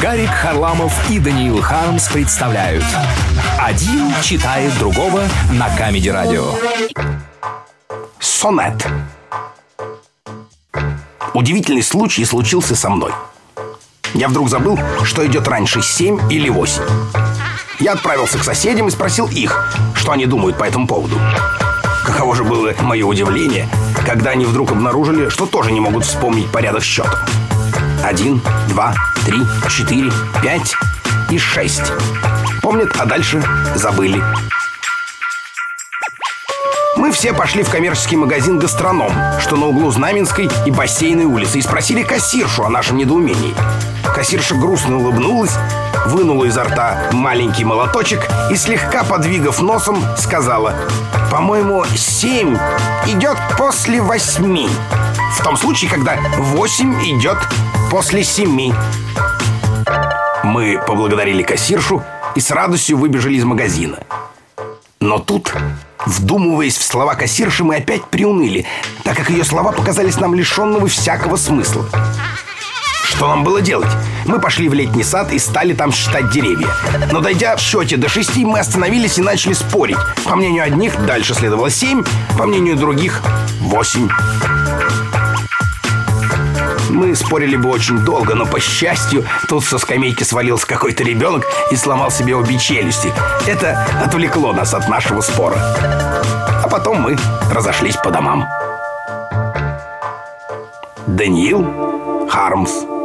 Гарик Харламов и Даниил Хармс представляют. Один читает другого на Камеди Радио. Сонет. Удивительный случай случился со мной. Я вдруг забыл, что идет раньше, 7 или 8 Я отправился к соседям и спросил их, что они думают по этому поводу. Каково же было мое удивление, когда они вдруг обнаружили, что тоже не могут вспомнить порядок счета один, два, три, четыре, пять и шесть. Помнят, а дальше забыли. Мы все пошли в коммерческий магазин «Гастроном», что на углу Знаменской и Бассейной улицы, и спросили кассиршу о нашем недоумении. Кассирша грустно улыбнулась, вынула изо рта маленький молоточек и, слегка подвигав носом, сказала «По-моему, семь идет после восьми». В том случае, когда восемь идет после семи. Мы поблагодарили кассиршу и с радостью выбежали из магазина. Но тут, вдумываясь в слова кассирши, мы опять приуныли, так как ее слова показались нам лишенного всякого смысла. Что нам было делать? Мы пошли в летний сад и стали там считать деревья. Но дойдя в счете до шести, мы остановились и начали спорить. По мнению одних, дальше следовало семь, по мнению других — восемь. Мы спорили бы очень долго, но, по счастью, тут со скамейки свалился какой-то ребенок и сломал себе обе челюсти. Это отвлекло нас от нашего спора. А потом мы разошлись по домам. Даниил Хармс.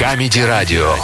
Камеди Радио.